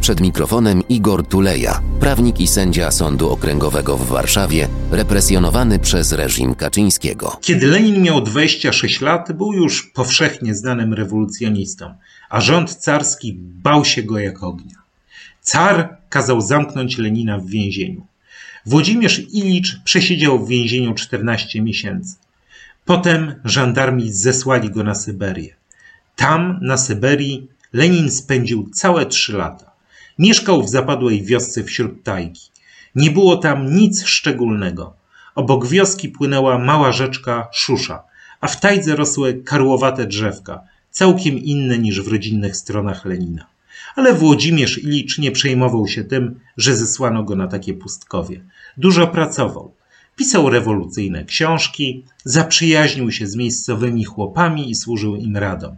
Przed mikrofonem Igor Tuleja, prawnik i sędzia Sądu Okręgowego w Warszawie, represjonowany przez reżim Kaczyńskiego. Kiedy Lenin miał 26 lat, był już powszechnie znanym rewolucjonistą, a rząd carski bał się go jak ognia. Car kazał zamknąć Lenina w więzieniu. Włodzimierz Ilicz przesiedział w więzieniu 14 miesięcy. Potem żandarmi zesłali go na Syberię. Tam, na Syberii, Lenin spędził całe trzy lata. Mieszkał w zapadłej wiosce wśród tajki. Nie było tam nic szczególnego. Obok wioski płynęła mała rzeczka Szusza, a w tajdze rosły karłowate drzewka, całkiem inne niż w rodzinnych stronach Lenina. Ale Włodzimierz Ilicz nie przejmował się tym, że zesłano go na takie pustkowie. Dużo pracował. Pisał rewolucyjne książki, zaprzyjaźnił się z miejscowymi chłopami i służył im radą.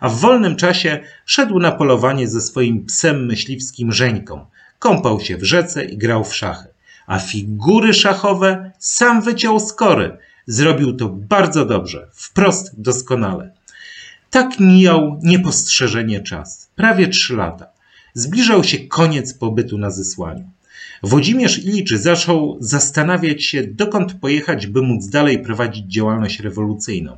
A w wolnym czasie szedł na polowanie ze swoim psem myśliwskim Żeńką. Kąpał się w rzece i grał w szachy. A figury szachowe sam wyciął z kory. Zrobił to bardzo dobrze, wprost doskonale. Tak mijał niepostrzeżenie czas. Prawie trzy lata. Zbliżał się koniec pobytu na zesłaniu. Włodzimierz Ilicz zaczął zastanawiać się, dokąd pojechać, by móc dalej prowadzić działalność rewolucyjną.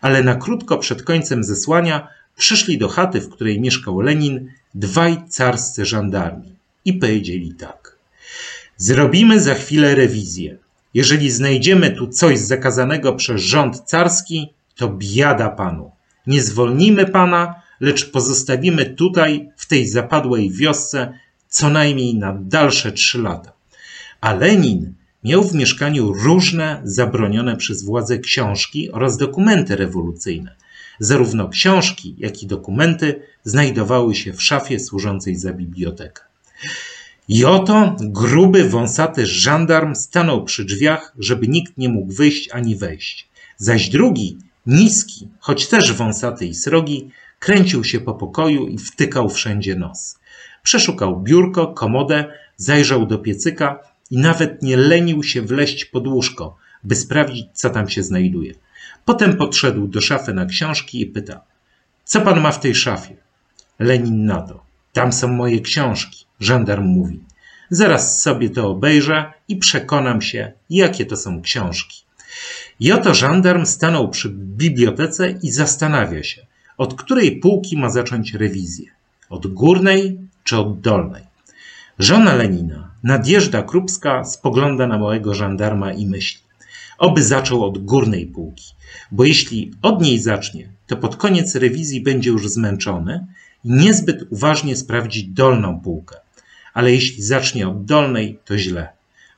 Ale na krótko przed końcem zesłania przyszli do chaty, w której mieszkał Lenin, dwaj carscy żandarmi i powiedzieli tak. Zrobimy za chwilę rewizję. Jeżeli znajdziemy tu coś zakazanego przez rząd carski, to biada panu. Nie zwolnimy pana, lecz pozostawimy tutaj, w tej zapadłej wiosce, co najmniej na dalsze trzy lata. A Lenin miał w mieszkaniu różne zabronione przez władze książki oraz dokumenty rewolucyjne. Zarówno książki, jak i dokumenty znajdowały się w szafie służącej za bibliotekę. I oto gruby, wąsaty żandarm stanął przy drzwiach, żeby nikt nie mógł wyjść ani wejść. Zaś drugi, niski, choć też wąsaty i srogi, kręcił się po pokoju i wtykał wszędzie nos. Przeszukał biurko, komodę, zajrzał do piecyka i nawet nie lenił się wleść pod łóżko, by sprawdzić, co tam się znajduje. Potem podszedł do szafy na książki i pyta: Co pan ma w tej szafie? Lenin na to. Tam są moje książki. Żandarm mówi. Zaraz sobie to obejrzę i przekonam się, jakie to są książki. I oto żandarm stanął przy bibliotece i zastanawia się, od której półki ma zacząć rewizję. Od górnej od dolnej? Żona Lenina, Nadjeżda Krupska, spogląda na małego żandarma i myśli. Oby zaczął od górnej półki, bo jeśli od niej zacznie, to pod koniec rewizji będzie już zmęczony i niezbyt uważnie sprawdzi dolną półkę. Ale jeśli zacznie od dolnej, to źle,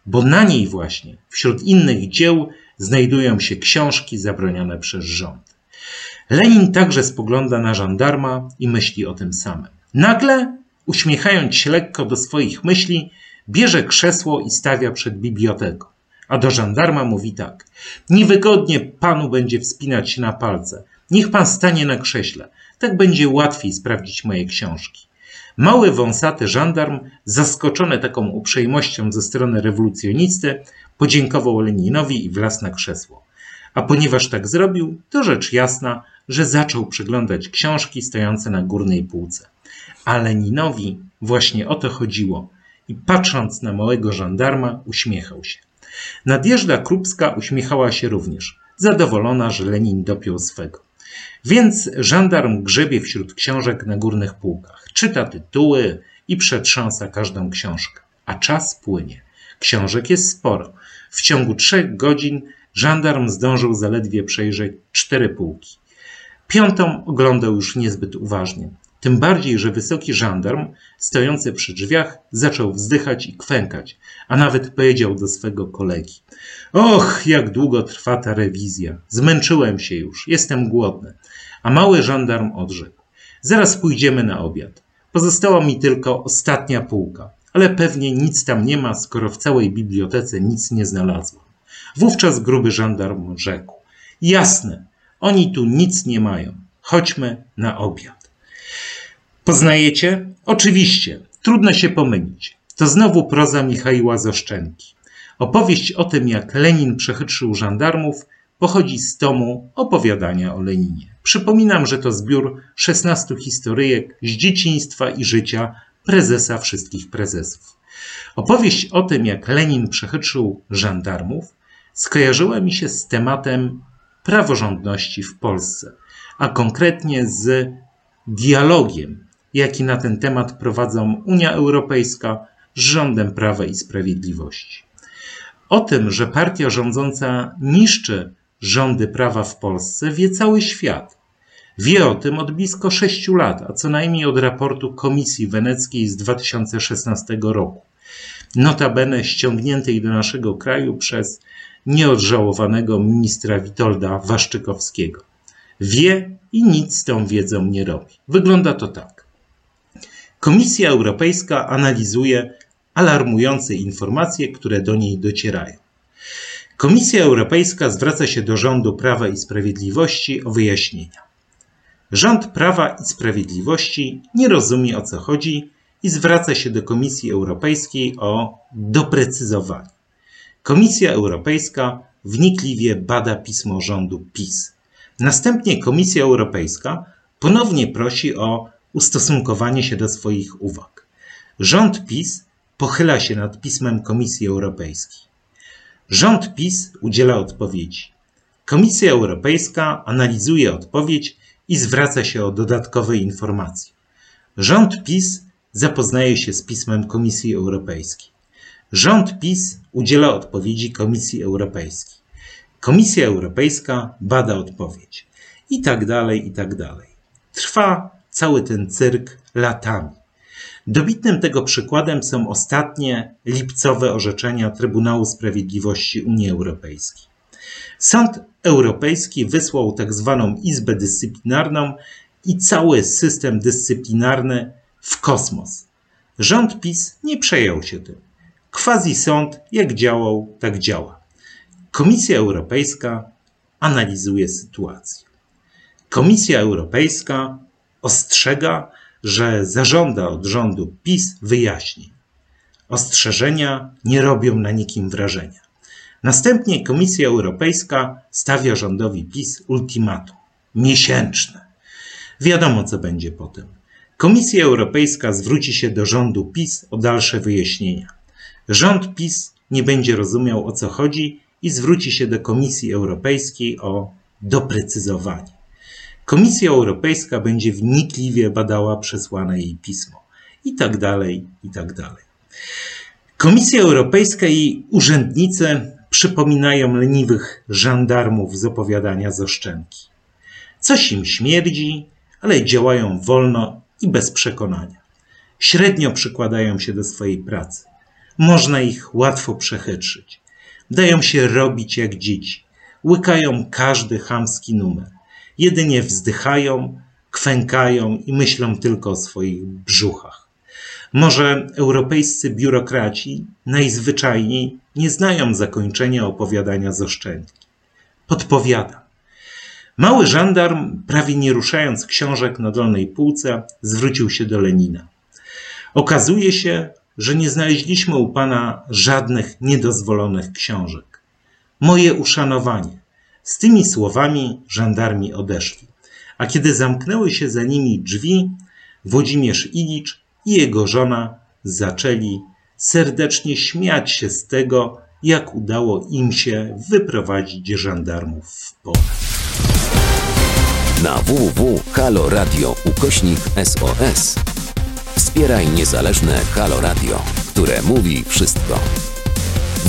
bo na niej właśnie, wśród innych dzieł, znajdują się książki zabronione przez rząd. Lenin także spogląda na żandarma i myśli o tym samym. Nagle, uśmiechając się lekko do swoich myśli, bierze krzesło i stawia przed biblioteką. A do żandarma mówi tak: Niewygodnie panu będzie wspinać się na palce. Niech pan stanie na krześle. Tak będzie łatwiej sprawdzić moje książki. Mały, wąsaty żandarm, zaskoczony taką uprzejmością ze strony rewolucjonisty, podziękował Leninowi i wlazł na krzesło. A ponieważ tak zrobił, to rzecz jasna, że zaczął przeglądać książki stojące na górnej półce. A Leninowi właśnie o to chodziło i patrząc na małego żandarma, uśmiechał się. Nadjeżda Krupska uśmiechała się również, zadowolona, że Lenin dopiął swego. Więc żandarm grzebie wśród książek na górnych półkach, czyta tytuły i przetrząsa każdą książkę. A czas płynie. Książek jest sporo. W ciągu trzech godzin żandarm zdążył zaledwie przejrzeć cztery półki. Piątą oglądał już niezbyt uważnie. Tym bardziej, że wysoki żandarm, stojący przy drzwiach, zaczął wzdychać i kwękać, a nawet powiedział do swego kolegi: Och, jak długo trwa ta rewizja. Zmęczyłem się już, jestem głodny. A mały żandarm odrzekł: Zaraz pójdziemy na obiad. Pozostała mi tylko ostatnia półka, ale pewnie nic tam nie ma, skoro w całej bibliotece nic nie znalazłem. Wówczas gruby żandarm rzekł: Jasne, oni tu nic nie mają. Chodźmy na obiad. Poznajecie? Oczywiście, trudno się pomylić. To znowu proza Michaiła Zoszczenki. Opowieść o tym, jak Lenin przechytrzył żandarmów, pochodzi z tomu opowiadania o Leninie. Przypominam, że to zbiór 16 historyjek z dzieciństwa i życia prezesa wszystkich prezesów. Opowieść o tym, jak Lenin przechytrzył żandarmów, skojarzyła mi się z tematem praworządności w Polsce, a konkretnie z dialogiem, jaki na ten temat prowadzą Unia Europejska z rządem Prawa i Sprawiedliwości. O tym, że partia rządząca niszczy rządy prawa w Polsce, wie cały świat. Wie o tym od blisko sześciu lat, a co najmniej od raportu Komisji Weneckiej z 2016 roku. Notabene ściągniętej do naszego kraju przez nieodżałowanego ministra Witolda Waszczykowskiego. Wie i nic z tą wiedzą nie robi. Wygląda to tak. Komisja Europejska analizuje alarmujące informacje, które do niej docierają. Komisja Europejska zwraca się do rządu Prawa i Sprawiedliwości o wyjaśnienia. Rząd Prawa i Sprawiedliwości nie rozumie o co chodzi i zwraca się do Komisji Europejskiej o doprecyzowanie. Komisja Europejska wnikliwie bada pismo rządu PiS. Następnie Komisja Europejska ponownie prosi o ustosunkowanie się do swoich uwag. Rząd PiS pochyla się nad pismem Komisji Europejskiej. Rząd PiS udziela odpowiedzi. Komisja Europejska analizuje odpowiedź i zwraca się o dodatkowe informacje. Rząd PiS zapoznaje się z pismem Komisji Europejskiej. Rząd PiS udziela odpowiedzi Komisji Europejskiej. Komisja Europejska bada odpowiedź. I tak dalej, i tak dalej. Trwa cały ten cyrk latami. Dobitnym tego przykładem są ostatnie lipcowe orzeczenia Trybunału Sprawiedliwości Unii Europejskiej. Sąd Europejski wysłał tzw. Tak Izbę Dyscyplinarną i cały system dyscyplinarny w kosmos. Rząd PiS nie przejął się tym. Quasi sąd jak działał, tak działa. Komisja Europejska analizuje sytuację. Komisja Europejska ostrzega, że zażąda od rządu PiS wyjaśnień. Ostrzeżenia nie robią na nikim wrażenia. Następnie Komisja Europejska stawia rządowi PiS ultimatum miesięczne. Wiadomo, co będzie potem. Komisja Europejska zwróci się do rządu PiS o dalsze wyjaśnienia. Rząd PiS nie będzie rozumiał o co chodzi i zwróci się do Komisji Europejskiej o doprecyzowanie. Komisja Europejska będzie wnikliwie badała przesłane jej pismo. I tak dalej, i tak dalej. Komisja Europejska i urzędnicy przypominają leniwych żandarmów z opowiadania z Oszczędki. Coś im śmierdzi, ale działają wolno i bez przekonania. Średnio przykładają się do swojej pracy. Można ich łatwo przechytrzyć. Dają się robić jak dzieci. Łykają każdy chamski numer. Jedynie wzdychają, kwękają i myślą tylko o swoich brzuchach. Może europejscy biurokraci najzwyczajniej nie znają zakończenia opowiadania z oszczędki. Podpowiadam. Mały żandarm, prawie nie ruszając książek na dolnej półce, zwrócił się do Lenina. Okazuje się, że nie znaleźliśmy u pana żadnych niedozwolonych książek. Moje uszanowanie. Z tymi słowami żandarmi odeszli. A kiedy zamknęły się za nimi drzwi, Włodzimierz Ilicz i jego żona zaczęli serdecznie śmiać się z tego, jak udało im się wyprowadzić żandarmów w pole. Na www.haloradio ukośnik SOS wspieraj niezależne Halo Radio, które mówi wszystko